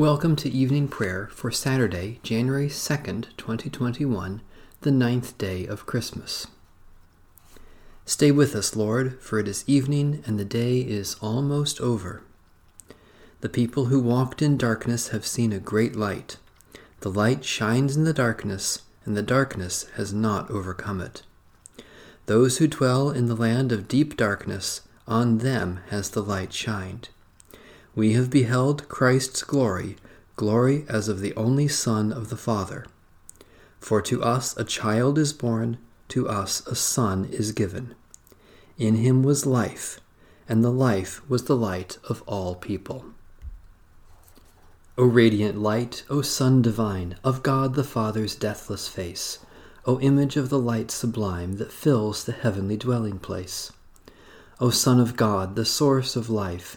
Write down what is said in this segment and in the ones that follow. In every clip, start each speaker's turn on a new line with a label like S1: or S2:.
S1: Welcome to evening prayer for Saturday, January 2nd, 2021, the ninth day of Christmas. Stay with us, Lord, for it is evening and the day is almost over. The people who walked in darkness have seen a great light. The light shines in the darkness, and the darkness has not overcome it. Those who dwell in the land of deep darkness, on them has the light shined we have beheld Christ's glory, glory as of the only Son of the Father. For to us a child is born, to us a son is given. In him was life, and the life was the light of all people. O radiant light, O Son divine, of God the Father's deathless face, O image of the light sublime that fills the heavenly dwelling place. O Son of God, the source of life,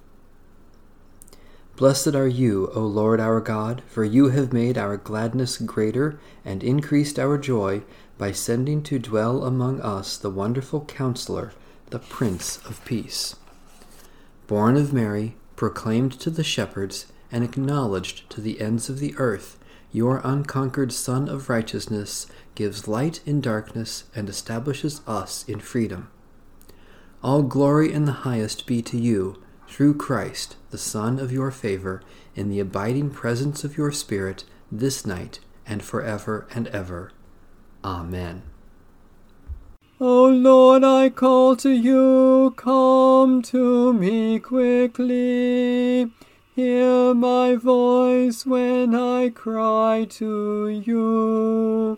S1: Blessed are you, O Lord our God, for you have made our gladness greater and increased our joy by sending to dwell among us the wonderful Counselor, the Prince of Peace. Born of Mary, proclaimed to the shepherds, and acknowledged to the ends of the earth, your unconquered Sun of Righteousness gives light in darkness and establishes us in freedom. All glory in the highest be to you through Christ, the Son of your favor, in the abiding presence of your Spirit, this night and forever and ever. Amen.
S2: O Lord, I call to you, come to me quickly. Hear my voice when I cry to you.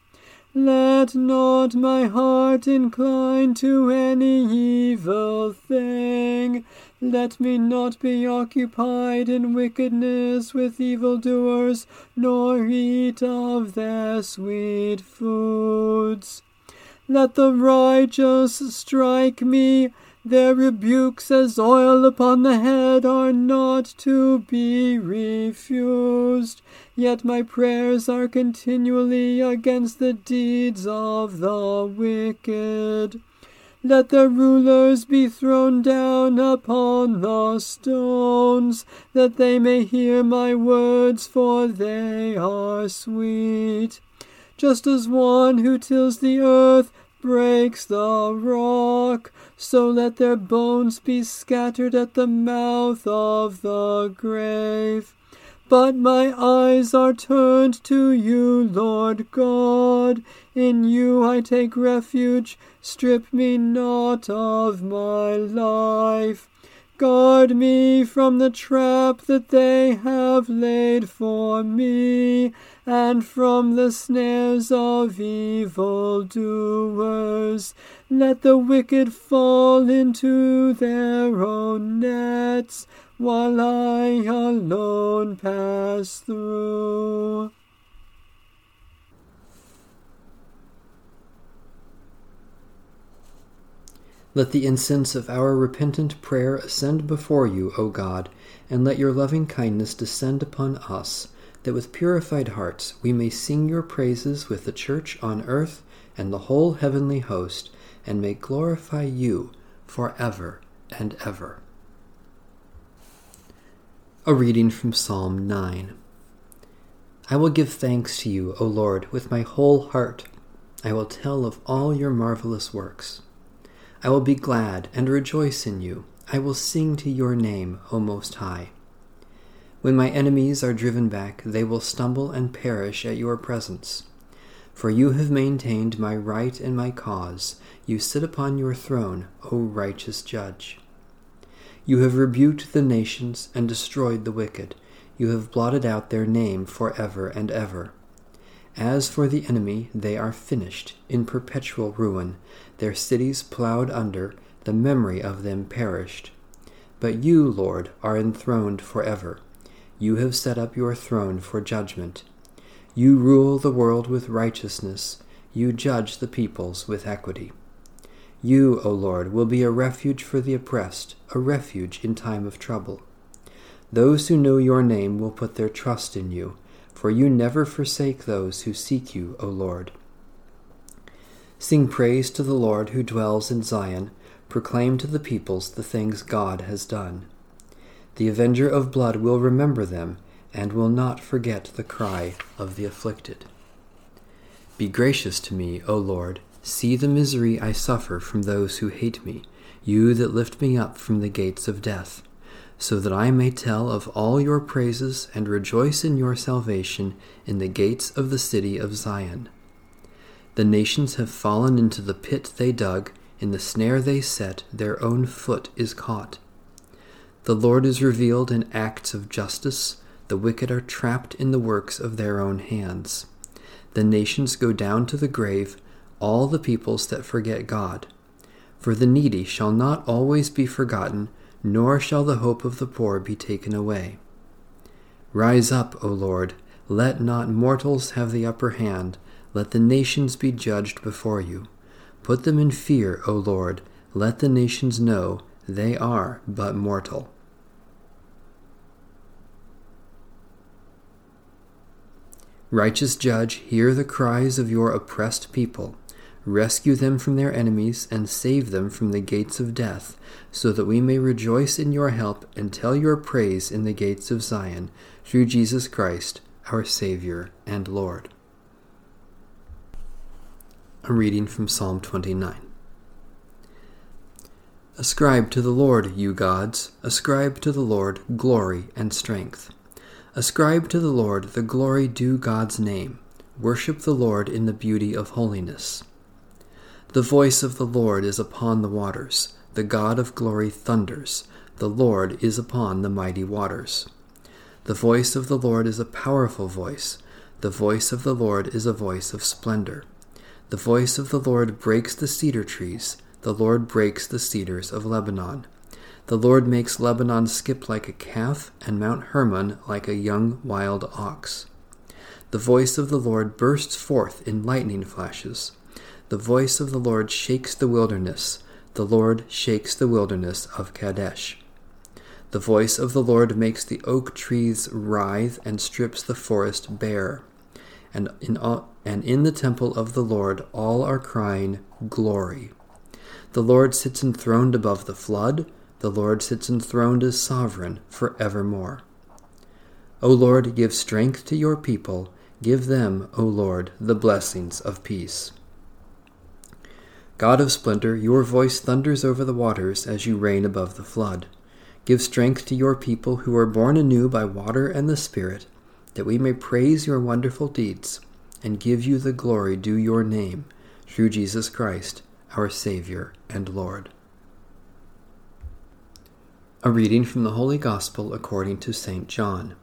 S2: Let not my heart incline to any evil thing. Let me not be occupied in wickedness with evildoers, nor eat of their sweet foods. Let the righteous strike me. Their rebukes as oil upon the head are not to be refused. Yet my prayers are continually against the deeds of the wicked. Let the rulers be thrown down upon the stones, that they may hear my words, for they are sweet. Just as one who tills the earth breaks the rock, so let their bones be scattered at the mouth of the grave. But my eyes are turned to you, Lord God. In you I take refuge. Strip me not of my life. Guard me from the trap that they have laid for me, and from the snares of evil doers. Let the wicked fall into their own nets while I alone pass through.
S1: Let the incense of our repentant prayer ascend before you, O God, and let your loving kindness descend upon us, that with purified hearts we may sing your praises with the church on earth and the whole heavenly host, and may glorify you for ever and ever. A reading from Psalm 9. I will give thanks to you, O Lord, with my whole heart. I will tell of all your marvelous works. I will be glad and rejoice in you. I will sing to your name, O Most High. When my enemies are driven back, they will stumble and perish at your presence. For you have maintained my right and my cause. You sit upon your throne, O righteous Judge. You have rebuked the nations and destroyed the wicked. You have blotted out their name for ever and ever. As for the enemy, they are finished, in perpetual ruin, their cities plowed under, the memory of them perished. But you, Lord, are enthroned for ever. You have set up your throne for judgment. You rule the world with righteousness. You judge the peoples with equity. You, O Lord, will be a refuge for the oppressed, a refuge in time of trouble. Those who know your name will put their trust in you for you never forsake those who seek you, O Lord. Sing praise to the Lord who dwells in Zion. Proclaim to the peoples the things God has done. The avenger of blood will remember them, and will not forget the cry of the afflicted. Be gracious to me, O Lord. See the misery I suffer from those who hate me, you that lift me up from the gates of death so that I may tell of all your praises and rejoice in your salvation in the gates of the city of Zion. The nations have fallen into the pit they dug, in the snare they set, their own foot is caught. The Lord is revealed in acts of justice, the wicked are trapped in the works of their own hands. The nations go down to the grave, all the peoples that forget God. For the needy shall not always be forgotten nor shall the hope of the poor be taken away. Rise up, O Lord, let not mortals have the upper hand, let the nations be judged before you. Put them in fear, O Lord, let the nations know they are but mortal. Righteous Judge, hear the cries of your oppressed people. Rescue them from their enemies and save them from the gates of death, so that we may rejoice in your help and tell your praise in the gates of Zion, through Jesus Christ, our Savior and Lord. A reading from Psalm 29. Ascribe to the Lord, you gods, ascribe to the Lord glory and strength. Ascribe to the Lord the glory due God's name. Worship the Lord in the beauty of holiness. The voice of the Lord is upon the waters. The God of glory thunders. The Lord is upon the mighty waters. The voice of the Lord is a powerful voice. The voice of the Lord is a voice of splendor. The voice of the Lord breaks the cedar trees. The Lord breaks the cedars of Lebanon. The Lord makes Lebanon skip like a calf, and Mount Hermon like a young wild ox. The voice of the Lord bursts forth in lightning flashes. The voice of the Lord shakes the wilderness. The Lord shakes the wilderness of Kadesh. The voice of the Lord makes the oak trees writhe and strips the forest bare. And in, all, and in the temple of the Lord all are crying, Glory. The Lord sits enthroned above the flood. The Lord sits enthroned as sovereign for evermore. O Lord, give strength to your people. Give them, O Lord, the blessings of peace. God of splendor, your voice thunders over the waters as you reign above the flood. Give strength to your people who are born anew by water and the Spirit, that we may praise your wonderful deeds and give you the glory due your name, through Jesus Christ, our Savior and Lord. A reading from the Holy Gospel according to St. John.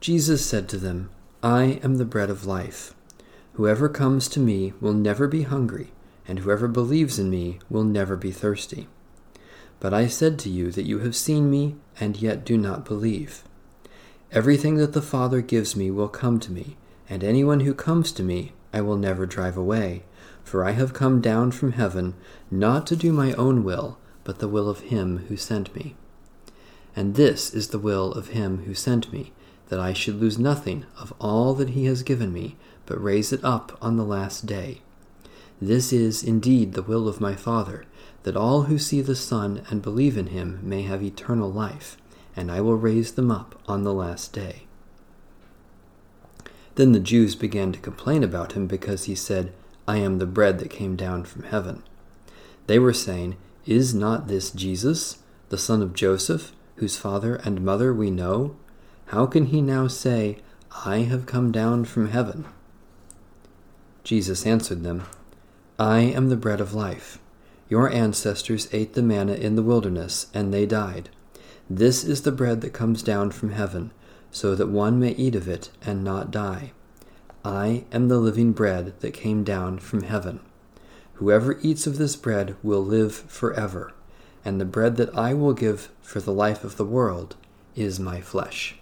S1: Jesus said to them, I am the bread of life. Whoever comes to me will never be hungry and whoever believes in me will never be thirsty. But I said to you that you have seen me, and yet do not believe. Everything that the Father gives me will come to me, and anyone who comes to me I will never drive away, for I have come down from heaven not to do my own will, but the will of him who sent me. And this is the will of him who sent me, that I should lose nothing of all that he has given me, but raise it up on the last day. This is indeed the will of my Father, that all who see the Son and believe in him may have eternal life, and I will raise them up on the last day. Then the Jews began to complain about him because he said, I am the bread that came down from heaven. They were saying, Is not this Jesus, the son of Joseph, whose father and mother we know? How can he now say, I have come down from heaven? Jesus answered them, I am the bread of life. Your ancestors ate the manna in the wilderness, and they died. This is the bread that comes down from heaven, so that one may eat of it and not die. I am the living bread that came down from heaven. Whoever eats of this bread will live forever, and the bread that I will give for the life of the world is my flesh.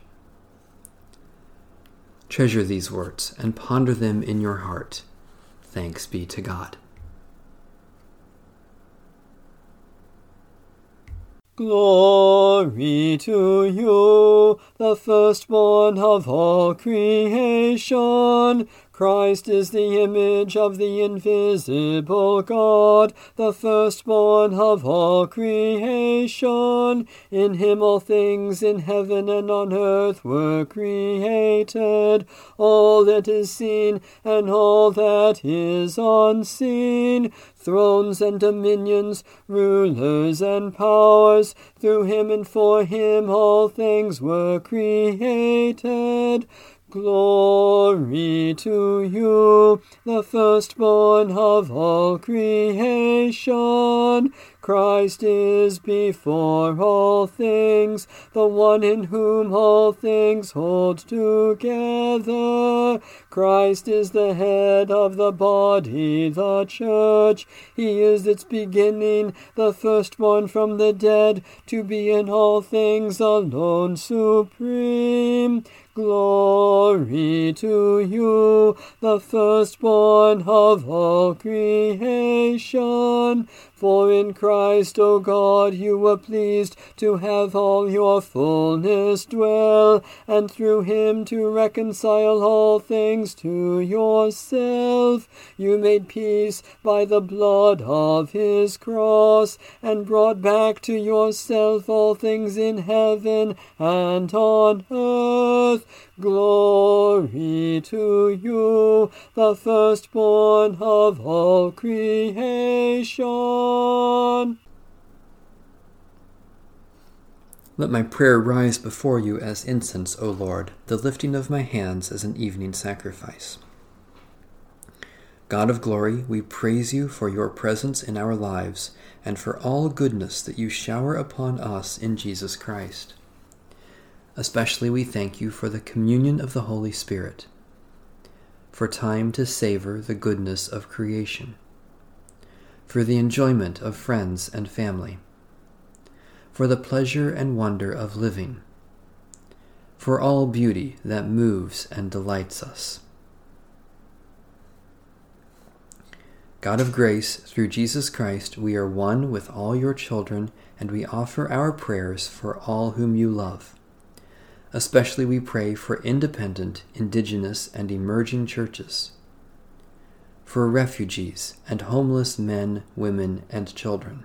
S1: Treasure these words and ponder them in your heart. Thanks be to God.
S2: Glory to you, the firstborn of all creation. Christ is the image of the invisible God, the firstborn of all creation. In him all things in heaven and on earth were created, all that is seen and all that is unseen, thrones and dominions, rulers and powers. Through him and for him all things were created. Glory to you, the firstborn of all creation. Christ is before all things, the one in whom all things hold together. Christ is the head of the body, the church. He is its beginning, the firstborn from the dead, to be in all things alone supreme. Glory to you, the firstborn of all creation. For in Christ, O God, you were pleased to have all your fullness dwell, and through him to reconcile all things to yourself. You made peace by the blood of his cross, and brought back to yourself all things in heaven and on earth. Glory to you, the firstborn of all creation.
S1: Let my prayer rise before you as incense, O Lord, the lifting of my hands as an evening sacrifice. God of glory, we praise you for your presence in our lives and for all goodness that you shower upon us in Jesus Christ. Especially we thank you for the communion of the Holy Spirit, for time to savor the goodness of creation, for the enjoyment of friends and family, for the pleasure and wonder of living, for all beauty that moves and delights us. God of grace, through Jesus Christ, we are one with all your children, and we offer our prayers for all whom you love. Especially we pray for independent, indigenous, and emerging churches, for refugees and homeless men, women, and children,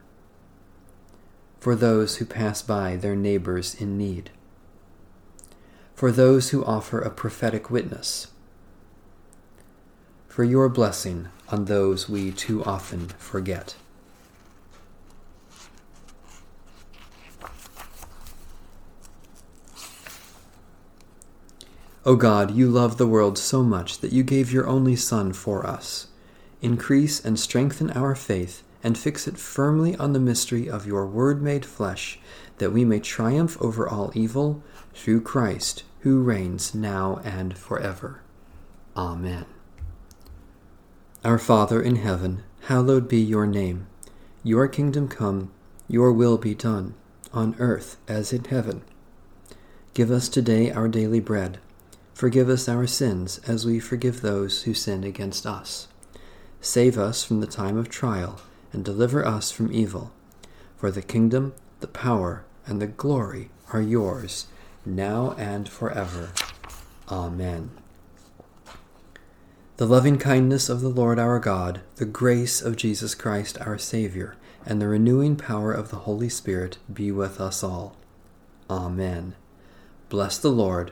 S1: for those who pass by their neighbors in need, for those who offer a prophetic witness, for your blessing on those we too often forget. O God, you love the world so much that you gave your only Son for us. Increase and strengthen our faith, and fix it firmly on the mystery of your Word made flesh, that we may triumph over all evil through Christ, who reigns now and forever. Amen. Our Father in heaven, hallowed be your name. Your kingdom come, your will be done, on earth as in heaven. Give us today our daily bread Forgive us our sins as we forgive those who sin against us. Save us from the time of trial and deliver us from evil. For the kingdom, the power, and the glory are yours, now and forever. Amen. The loving kindness of the Lord our God, the grace of Jesus Christ our Savior, and the renewing power of the Holy Spirit be with us all. Amen. Bless the Lord.